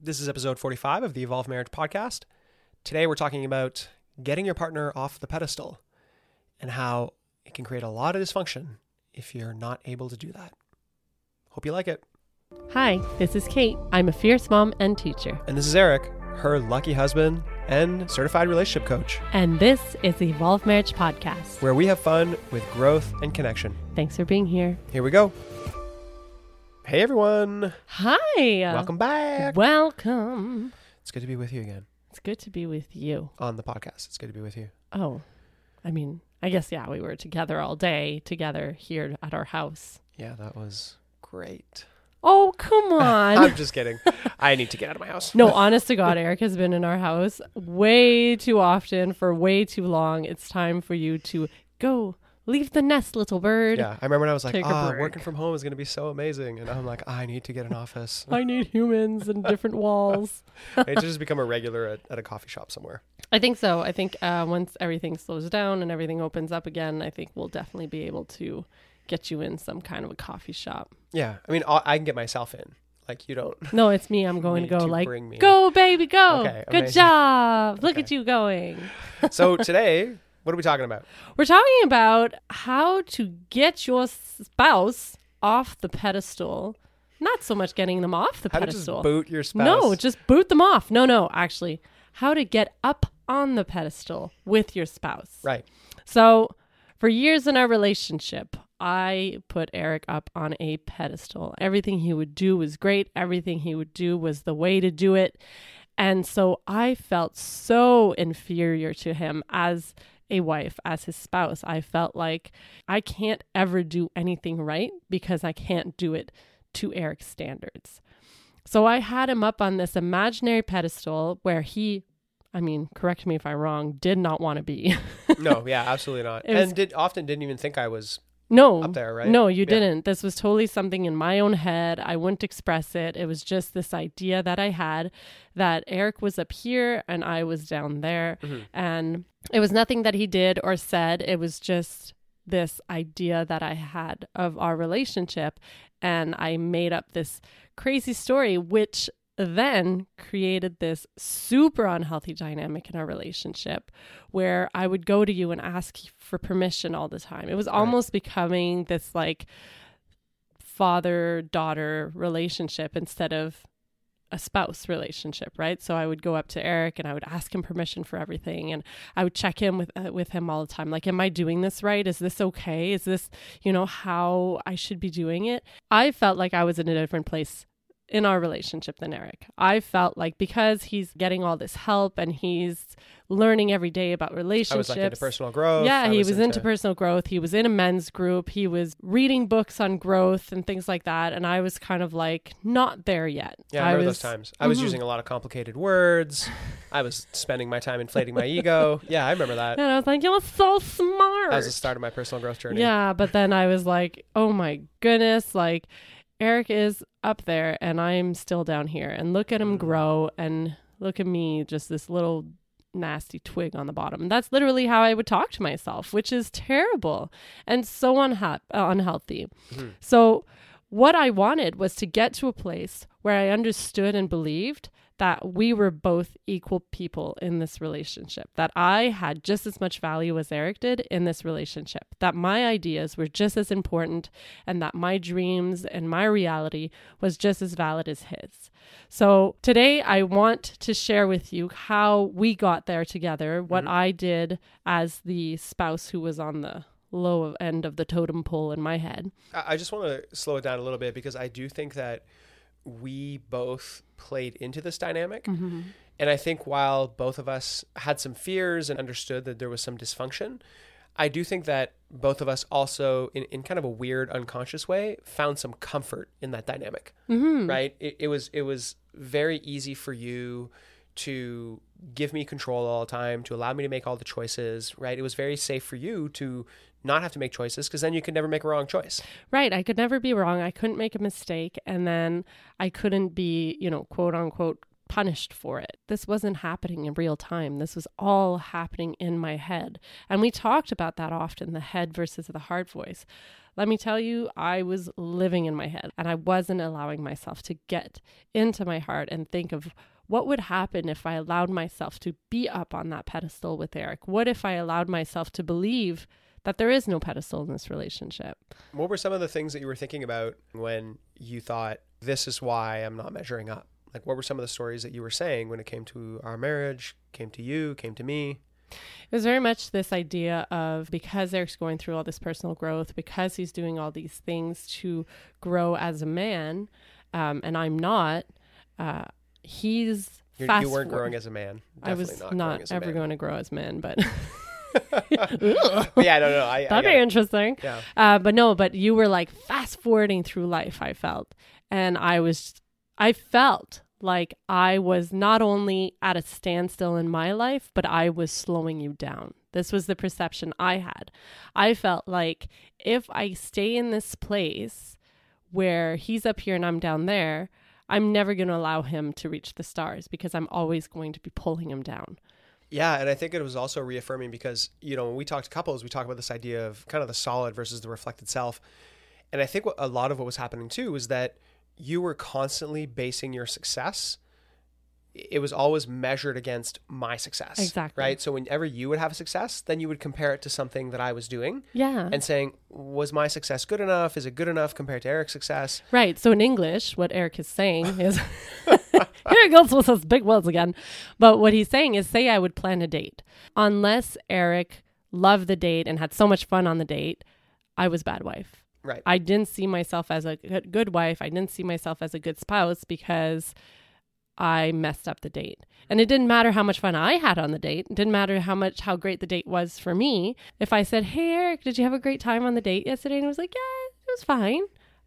This is episode 45 of the Evolved Marriage podcast. Today we're talking about getting your partner off the pedestal and how it can create a lot of dysfunction if you're not able to do that. Hope you like it. Hi, this is Kate. I'm a fierce mom and teacher. And this is Eric, her lucky husband and certified relationship coach, And this is the Evolved Marriage Podcast. where we have fun with growth and connection. Thanks for being here. Here we go. Hey everyone, Hi. welcome back. Welcome. It's good to be with you again It's good to be with you. on the podcast. It's good to be with you. Oh, I mean, I guess, yeah, we were together all day, together here at our house. Yeah, that was great. Oh, come on. I'm just kidding. I need to get out of my house. no, honest to God, Eric has been in our house way too often for way too long. It's time for you to go. Leave the nest, little bird. Yeah, I remember when I was like, Take a "Ah, break." working from home is going to be so amazing," and I'm like, "I need to get an office." I need humans and different walls. I need to just become a regular at, at a coffee shop somewhere. I think so. I think uh, once everything slows down and everything opens up again, I think we'll definitely be able to get you in some kind of a coffee shop. Yeah, I mean, i I can get myself in. Like you don't. No, it's me. I'm going need to go to like, bring me. go baby, go. Okay, Good amazing. job. Look Okay. at you going. So today, what are we talking about? We're talking about how to get your spouse off the pedestal. Not so much getting them off the How pedestal. boot your spouse? No, just boot them off. No, no, actually, how to get up on the pedestal with your spouse. right. So, for years in our relationship, I put Eric up on a pedestal. Everything he would do was great, everything he would do was the way to do it. And so I felt so inferior to him as a wife, as his spouse. I felt like I can't ever do anything right because I can't do it to Eric's standards. So I had him up on this imaginary pedestal where he, I mean, correct me if I'm wrong, did not want to be. No, yeah, absolutely not. Was- and did often didn't even think I was No. up there, right? No, you Yeah. didn't. This was totally something in my own head. I wouldn't express it. It was just this idea that I had that Eric was up here and I was down there. Mm-hmm. And it was nothing that he did or said. It was just this idea that I had of our relationship. And I made up this crazy story, which then created this super unhealthy dynamic in our relationship where I would go to you and ask for permission all the time. It was almost becoming this like father daughter relationship instead of a spouse relationship, right? So I would go up to Eric and I would ask him permission for everything and I would check in with uh, with him all the time like am I doing this right? Is this okay? Is this, you know, how I should be doing it? I felt like I was in a different place in our relationship than Eric. I felt like because he's getting all this help and he's learning every day about relationships. I was like into personal growth. Yeah, I he was into personal growth. He was in a men's group. He was reading books on growth and things like that. And I was kind of like not there yet. Yeah, I remember was, those times. I was Mhm. using a lot of complicated words. I was spending my time inflating my ego. Yeah, I remember that. And I was like, you're so smart. That was the start of my personal growth journey. Yeah, but then I was like, oh my goodness, like Eric is up there and I'm still down here. And look at him Mm. grow and look at me, just this little nasty twig on the bottom. And that's literally how I would talk to myself, which is terrible and so unha- uh, unhealthy. Mhm. So, what I wanted was to get to a place where I understood and believed that we were both equal people in this relationship, that I had just as much value as Eric did in this relationship, that my ideas were just as important, and that my dreams and my reality was just as valid as his. So today I want to share with you how we got there together, what Mhm. I did as the spouse who was on the low end of the totem pole in my head. I just want to slow it down a little bit because I do think that we both played into this dynamic. And I think while both of us had some fears and understood that there was some dysfunction, I do think that both of us also, in, in kind of a weird, unconscious way, found some comfort in that dynamic. Mm-hmm. Right? It, it was it was very easy for you to give me control all the time, to allow me to make all the choices. Right? It was very safe for you to not have to make choices because then you could never make a wrong choice. Right. I could never be wrong. I couldn't make a mistake. And then I couldn't be, you know, quote unquote, punished for it. This wasn't happening in real time. This was all happening in my head. And we talked about that often the head versus the heart voice. Let me tell you, I was living in my head and I wasn't allowing myself to get into my heart and think of what would happen if I allowed myself to be up on that pedestal with Eric? What if I allowed myself to believe that there is no pedestal in this relationship? What were some of the things that you were thinking about when you thought, this is why I'm not measuring up? Like, what were some of the stories that you were saying when it came to our marriage, came to you, came to me? It was very much this idea of because Eric's going through all this personal growth, because he's doing all these things to grow as a man, um, and I'm not, uh, he's. You're, fast you weren't forward- growing as a man. I was not, not, a ever man. going to grow as men, but But yeah, no, no. I, I that'd get be interesting. Yeah. Uh, but no, but you were like fast forwarding through life, I felt. And I was, I felt like I was not only at a standstill in my life, but I was slowing you down. This was the perception I had. I felt like if I stay in this place where he's up here and I'm down there, I'm never going to allow him to reach the stars because I'm always going to be pulling him down. Yeah, and I think it was also reaffirming because you know when we talk to couples, we talk about this idea of kind of the solid versus the reflected self, and I think what, a lot of what was happening too was that you were constantly basing your success. It was always measured against my success, Exactly. right? So whenever you would have a success, then you would compare it to something that I was doing Yeah. and saying, "Was my success good enough? Is it good enough compared to Eric's success?" Right. So in English, what Eric is saying is here he goes with those big words again. But what he's saying is say I would plan a date. Unless Eric loved the date and had so much fun on the date, I was bad wife. Right. I didn't see myself as a good, good wife. I didn't see myself as a good spouse because I messed up the date. And it didn't matter how much fun I had on the date. It didn't matter how much how great the date was for me. If I said, "Hey Eric, did you have a great time on the date yesterday?" and he was like, "Yeah, it was fine."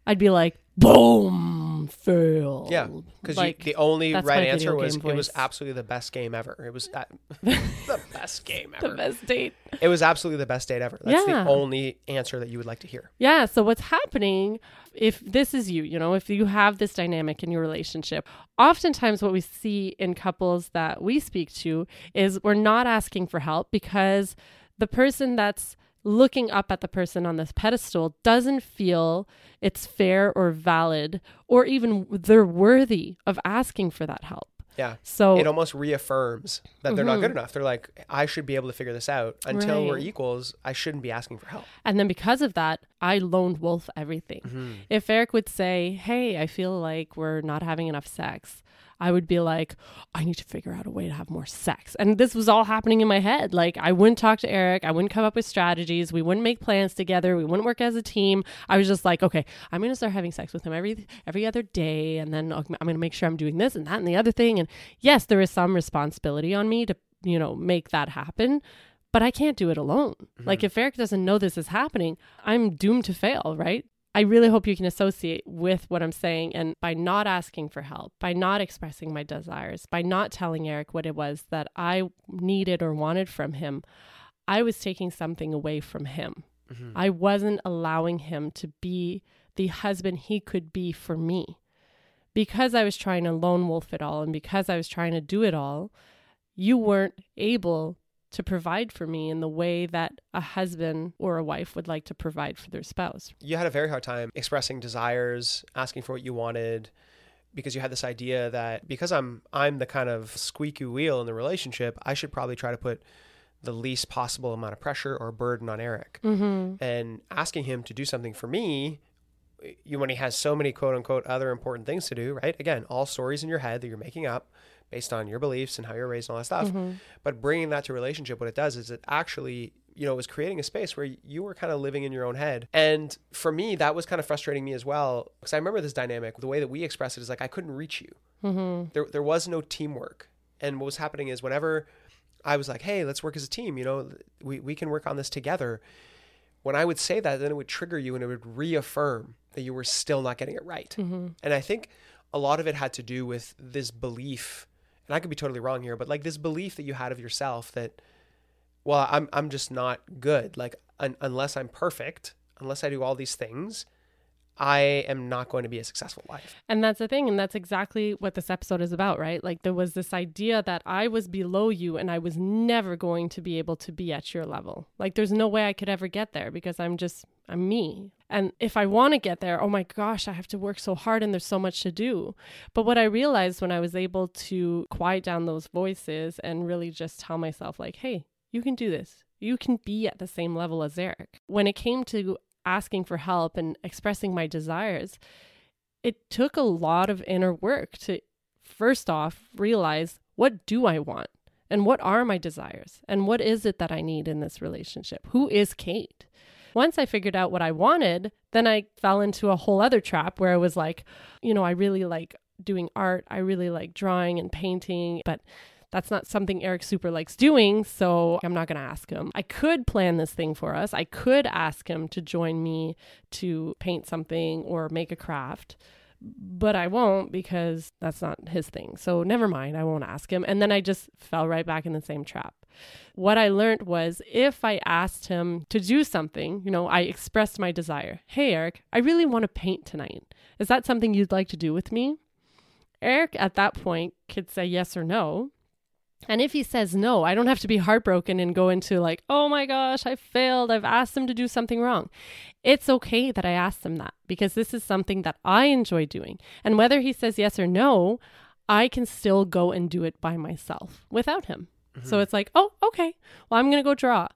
I'd be like, "Boom, fail." Yeah, because like the only right answer was game it was absolutely the best game ever. It was uh, the best game ever. the best date. It was absolutely the best date ever. That's Yeah. the only answer that you would like to hear. Yeah. So what's happening if this is you, you know, if you have this dynamic in your relationship, oftentimes what we see in couples that we speak to is we're not asking for help because the person that's looking up at the person on this pedestal doesn't feel it's fair or valid or even they're worthy of asking for that help. Yeah. So It almost reaffirms that they're not good mm-hmm. enough. They're like, I should be able to figure this out. Until we're equals, I shouldn't be asking for help. And then because of that, I lone wolf everything. Mm-hmm. If Eric would say, Hey, I feel like we're not having enough sex, I would be like, I need to figure out a way to have more sex. And this was all happening in my head. Like, I wouldn't talk to Eric. I wouldn't come up with strategies. We wouldn't make plans together. We wouldn't work as a team. I was just like, okay, I'm going to start having sex with him every every other day. And then I'm going to make sure I'm doing this and that and the other thing. And yes, there is some responsibility on me to, you know, make that happen but I can't do it alone. Like mm-hmm. if Eric doesn't know this is happening, I'm doomed to fail, right? I really hope you can associate with what I'm saying and by not asking for help, by not expressing my desires, by not telling Eric what it was that I needed or wanted from him, I was taking something away from him. Mm-hmm. I wasn't allowing him to be the husband he could be for me. Because I was trying to lone wolf it all and because I was trying to do it all, you weren't able to provide for me in the way that a husband or a wife would like to provide for their spouse. You had a very hard time expressing desires, asking for what you wanted, because you had this idea that because I'm I'm the kind of squeaky wheel in the relationship, I should probably try to put the least possible amount of pressure or burden on Eric. Mm-hmm. And asking him to do something for me, you when he has so many quote unquote other important things to do, right? Again, all stories in your head that you're making up based on your beliefs and how you're raised and all that stuff. Mm-hmm. But bringing that to relationship, what it does is it actually, you know, was creating a space where you were kind of living in your own head. And for me, that was kind of frustrating me as well. Because I remember this dynamic, the way that we expressed it is like, I couldn't reach you. Mm-hmm. There, there was no teamwork. And what was happening is whenever I was like, hey, let's work as a team, you know, we, we can work on this together. When I would say that, then it would trigger you and it would reaffirm that you were still not getting it right. Mm-hmm. And I think a lot of it had to do with this belief, and I could be totally wrong here, but like this belief that you had of yourself that, well, I'm I'm just not good. Like un- unless I'm perfect, unless I do all these things, I am not going to be a successful wife. And that's the thing. And that's exactly what this episode is about, right? Like there was this idea that I was below you and I was never going to be able to be at your level. Like there's no way I could ever get there because I'm just, I'm me. And if I want to get there, oh my gosh, I have to work so hard and there's so much to do. But what I realized when I was able to quiet down those voices and really just tell myself, like, hey, you can do this. You can be at the same level as Eric. When it came to asking for help and expressing my desires, it took a lot of inner work to first off realize what do I want and what are my desires and what is it that I need in this relationship? Who is Kate? Once I figured out what I wanted, then I fell into a whole other trap where I was like, you know, I really like doing art. I really like drawing and painting, but that's not something Eric super likes doing, so I'm not going to ask him. I could plan this thing for us. I could ask him to join me to paint something or make a craft, but I won't because that's not his thing. So never mind, I won't ask him. And then I just fell right back in the same trap. What I learned was if I asked him to do something, you know, I expressed my desire. Hey, Eric, I really want to paint tonight. Is that something you'd like to do with me? Eric at that point could say yes or no. And if he says no, I don't have to be heartbroken and go into like, oh my gosh, I failed. I've asked him to do something wrong. It's okay that I asked him that because this is something that I enjoy doing. And whether he says yes or no, I can still go and do it by myself without him. Mm-hmm. So it's like, oh, okay. Well, I'm going to go draw.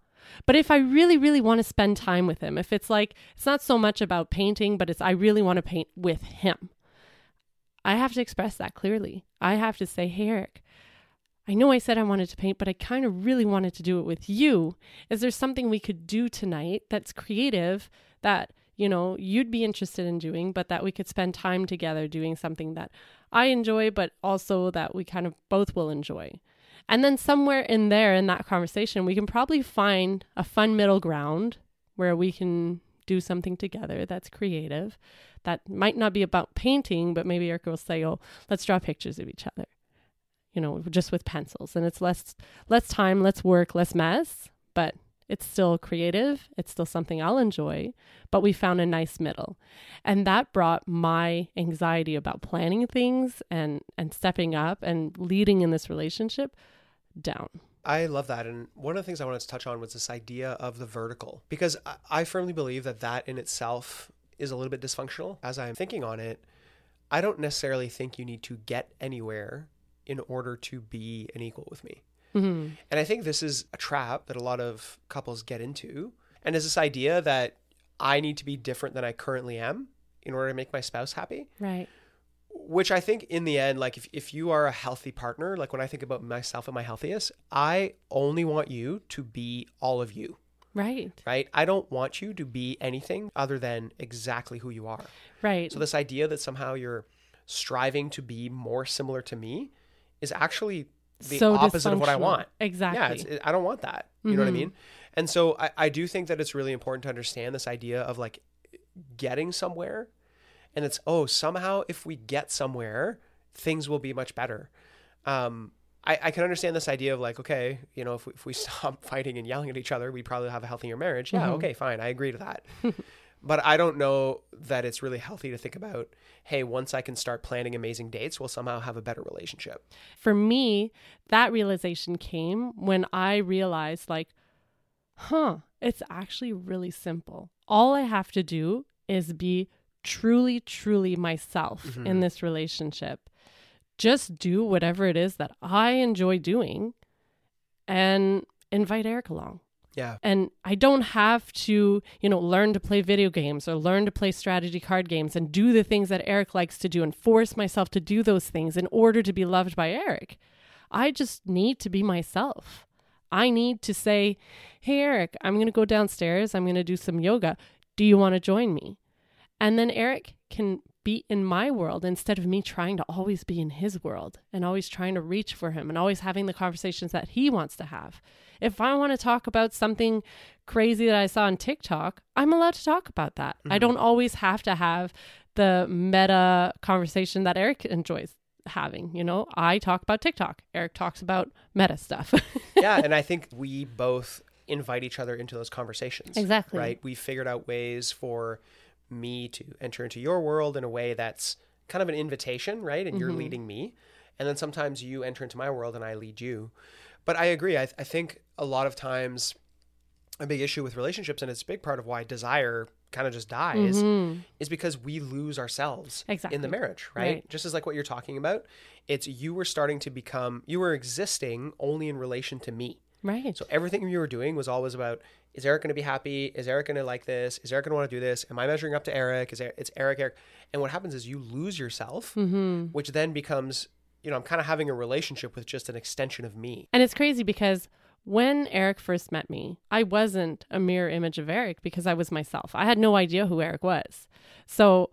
But if I really, really want to spend time with him, if it's like, it's not so much about painting, but it's, I really want to paint with him, I have to express that clearly. I have to say, hey, Eric, I know I said I wanted to paint, but I kind of really wanted to do it with you. Is there something we could do tonight that's creative that, you know, you'd be interested in doing, but that we could spend time together doing something that I enjoy, but also that we kind of both will enjoy? And then somewhere in there in that conversation, we can probably find a fun middle ground where we can do something together that's creative. That might not be about painting, but maybe Erica will say, oh, let's draw pictures of each other you know, just with pencils. And it's less less time, less work, less mess, but it's still creative. It's still something I'll enjoy, but we found a nice middle. And that brought my anxiety about planning things and and stepping up and leading in this relationship down. I love that. And one of the things I wanted to touch on was this idea of the vertical, because I firmly believe that that in itself is a little bit dysfunctional. As I'm thinking on it, I don't necessarily think you need to get anywhere in order to be an equal with me. Mm-hmm. And I think this is a trap that a lot of couples get into. And is this idea that I need to be different than I currently am in order to make my spouse happy. Right. Which I think in the end, like if, if you are a healthy partner, like when I think about myself at my healthiest, I only want you to be all of you. Right. Right. I don't want you to be anything other than exactly who you are. Right. So this idea that somehow you're striving to be more similar to me is actually the so opposite of what I want. Exactly. Yeah, it, I don't want that. You mm-hmm. know what I mm-hmm. mean? And so I, I do think that it's really important to understand this idea of like getting somewhere. And it's, oh, somehow if we get somewhere, things will be much better. Um, I, I can understand this idea of like, okay, you know, if we, if we stop fighting and yelling at each other, we probably have a healthier marriage. Yeah, mm-hmm. okay, fine. I agree to that. but I don't know that it's really healthy to think about, hey, once I can start planning amazing dates, we'll somehow have a better relationship. For me, that realization came when I realized, like, huh, it's actually really simple. All I have to do is be truly, truly myself mm-hmm. in this relationship. Just do whatever it is that I enjoy doing and invite Eric along. Yeah. And I don't have to, you know, learn to play video games or learn to play strategy card games and do the things that Eric likes to do and force myself to do those things in order to be loved by Eric. I just need to be myself. I need to say, Hey, Eric, I'm going to go downstairs. I'm going to do some yoga. Do you want to join me? And then Eric can be in my world instead of me trying to always be in his world and always trying to reach for him and always having the conversations that he wants to have. If I want to talk about something crazy that I saw on TikTok, I'm allowed to talk about that. Mm-hmm. I don't always have to have the meta conversation that Eric enjoys having. You know, I talk about TikTok, Eric talks about meta stuff. yeah. And I think we both invite each other into those conversations. Exactly. Right. We figured out ways for me to enter into your world in a way that's kind of an invitation, right? And you're Mm-hmm. leading me. And then sometimes you enter into my world and I lead you. But I agree. I, I think a lot of times a big issue with relationships, and it's a big part of why desire kind of just dies, is because we lose ourselves in the marriage, right? Right. Just as like what you're talking about, it's you were starting to become, you were existing only in relation to me. Right. So everything you were doing was always about is Eric going to be happy? Is Eric going to like this? Is Eric going to want to do this? Am I measuring up to Eric? Is Eric, it's Eric Eric? And what happens is you lose yourself, Mm-hmm. which then becomes you know I'm kind of having a relationship with just an extension of me. And it's crazy because when Eric first met me, I wasn't a mirror image of Eric because I was myself. I had no idea who Eric was. So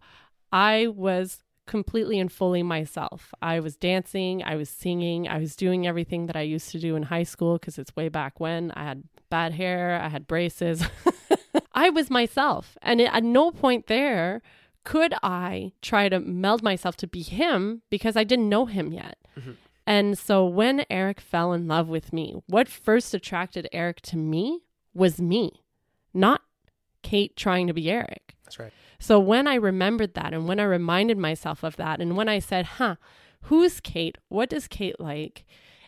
I was completely and fully myself. I was dancing, I was singing, I was doing everything that I used to do in high school because it's way back when. I had bad hair, I had braces. I was myself. And at no point there could I try to meld myself to be him because I didn't know him yet. Mm-hmm. And so when Eric fell in love with me, what first attracted Eric to me was me, not Kate trying to be Eric. That's right. So when I remembered that and when I reminded myself of that and when I said, huh, who's Kate? What does Kate like?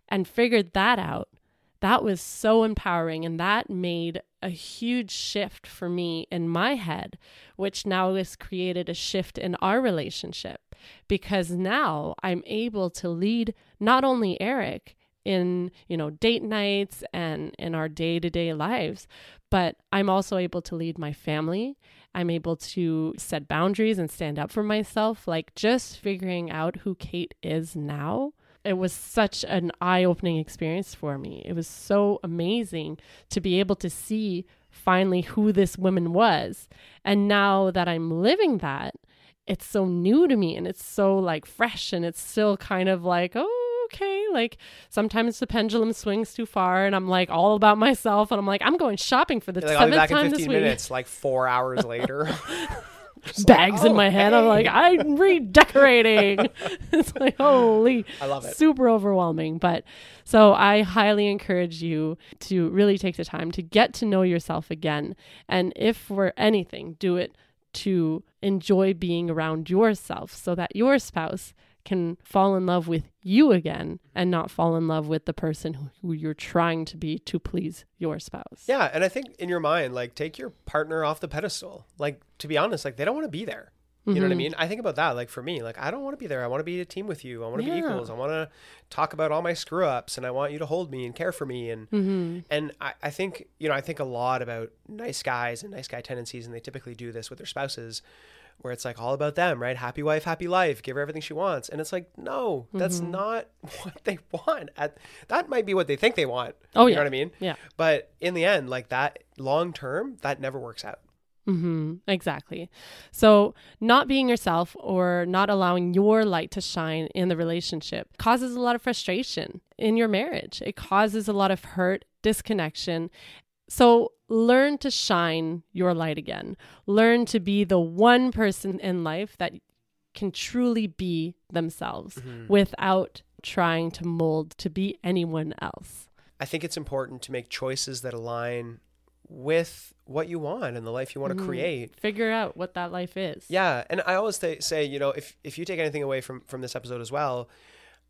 And figured that out, that was so empowering. And that made a huge shift for me in my head, which now has created a shift in our relationship because now I'm able to lead not only Eric in, you know, date nights and in our day-to-day lives, but I'm also able to lead my family. I'm able to set boundaries and stand up for myself. Like just figuring out who Kate is now, it was such an eye opening experience for me. It was so amazing to be able to see finally who this woman was. And now that I'm living that, it's so new to me and it's so like fresh and it's still kind of like, oh, okay. Like sometimes the pendulum swings too far and I'm like all about myself and I'm like, I'm going shopping for the Like, seventh time this 15 week. minutes, like four hours later. Just like, Bags in oh, my head. I'm like, I'm redecorating. it's like, holy. I love it. Super overwhelming. But so I highly encourage you to really take the time to get to know yourself again. And if for anything, do it to enjoy being around yourself so that your spouse can fall in love with you again and not fall in love with the person who, you're trying to be to please your spouse. Yeah, and I think in your mind, like take your partner off the pedestal. Like to be honest, like they don't want to be there. You know what I Mhm. mean? I think about that. Like for me, like I don't want to be there. I want to be a team with you. I want to be equals. I want to talk about all my screw ups, and I want you to hold me and care for me. And Mm-hmm. and I, I think you know I think a lot about nice guys and nice guy tendencies, and they typically do this with their spouses, where it's like all about them, right? Happy wife, happy life. Give her everything she wants, and it's like no, that's Mm-hmm. not what they want. At, that might be what they think they want. Oh, you yeah. know what I mean? Yeah. But in the end, like that long term, that never works out. Mm-hmm. Exactly. So, not being yourself or not allowing your light to shine in the relationship causes a lot of frustration in your marriage. It causes a lot of hurt, disconnection. So, learn to shine your light again. Learn to be the one person in life that can truly be themselves without trying to mold to be anyone else. I think it's important to make choices that align with what you want and the life you want to Mhm. create. Figure out what that life is. Yeah, and I always th- say, you know, if if you take anything away from from this episode as well,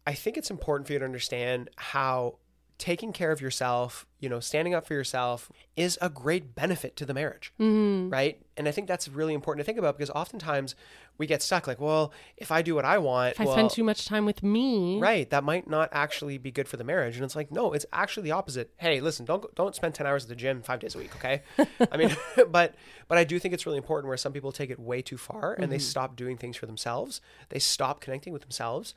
I think it's important for you to understand how taking care of yourself, you know, standing up for yourself is a great benefit to the marriage, Mm-hmm. right? And I think that's really important to think about because oftentimes we get stuck like, well, if I do what I want, If I well, spend too much time with me, Right, that might not actually be good for the marriage, and it's like no, it's actually the opposite. Hey, listen, don't don't spend ten hours at the gym five days a week, okay? I mean, but but I do think it's really important where some people take it way too far and they stop doing things for themselves. They stop connecting with themselves,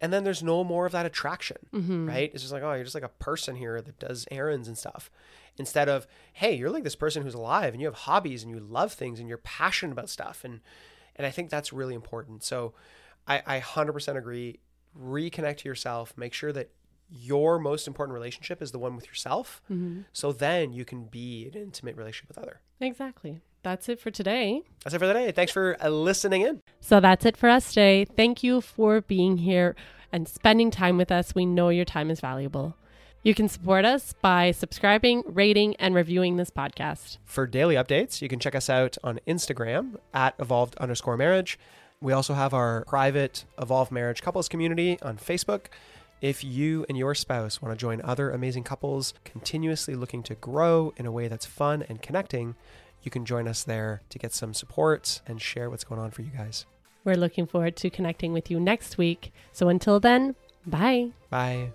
and then there's no more of that attraction, mm-hmm. right? It's just like oh, you're just like a person here that does errands and stuff, instead of hey, you're like this person who's alive and you have hobbies and you love things and you're passionate about stuff and and I think that's really important. So I, I 100% agree. Reconnect to yourself. Make sure that your most important relationship is the one with yourself. Mm-hmm. So then you can be an intimate relationship with other. Exactly. That's it for today. That's it for today. Thanks for uh, listening in. So that's it for us today. Thank you for being here and spending time with us. We know your time is valuable. You can support us by subscribing, rating, and reviewing this podcast. For daily updates, you can check us out on Instagram at evolved underscore marriage. We also have our private Evolved Marriage Couples community on Facebook. If you and your spouse want to join other amazing couples continuously looking to grow in a way that's fun and connecting, you can join us there to get some support and share what's going on for you guys. We're looking forward to connecting with you next week. So until then, bye. Bye.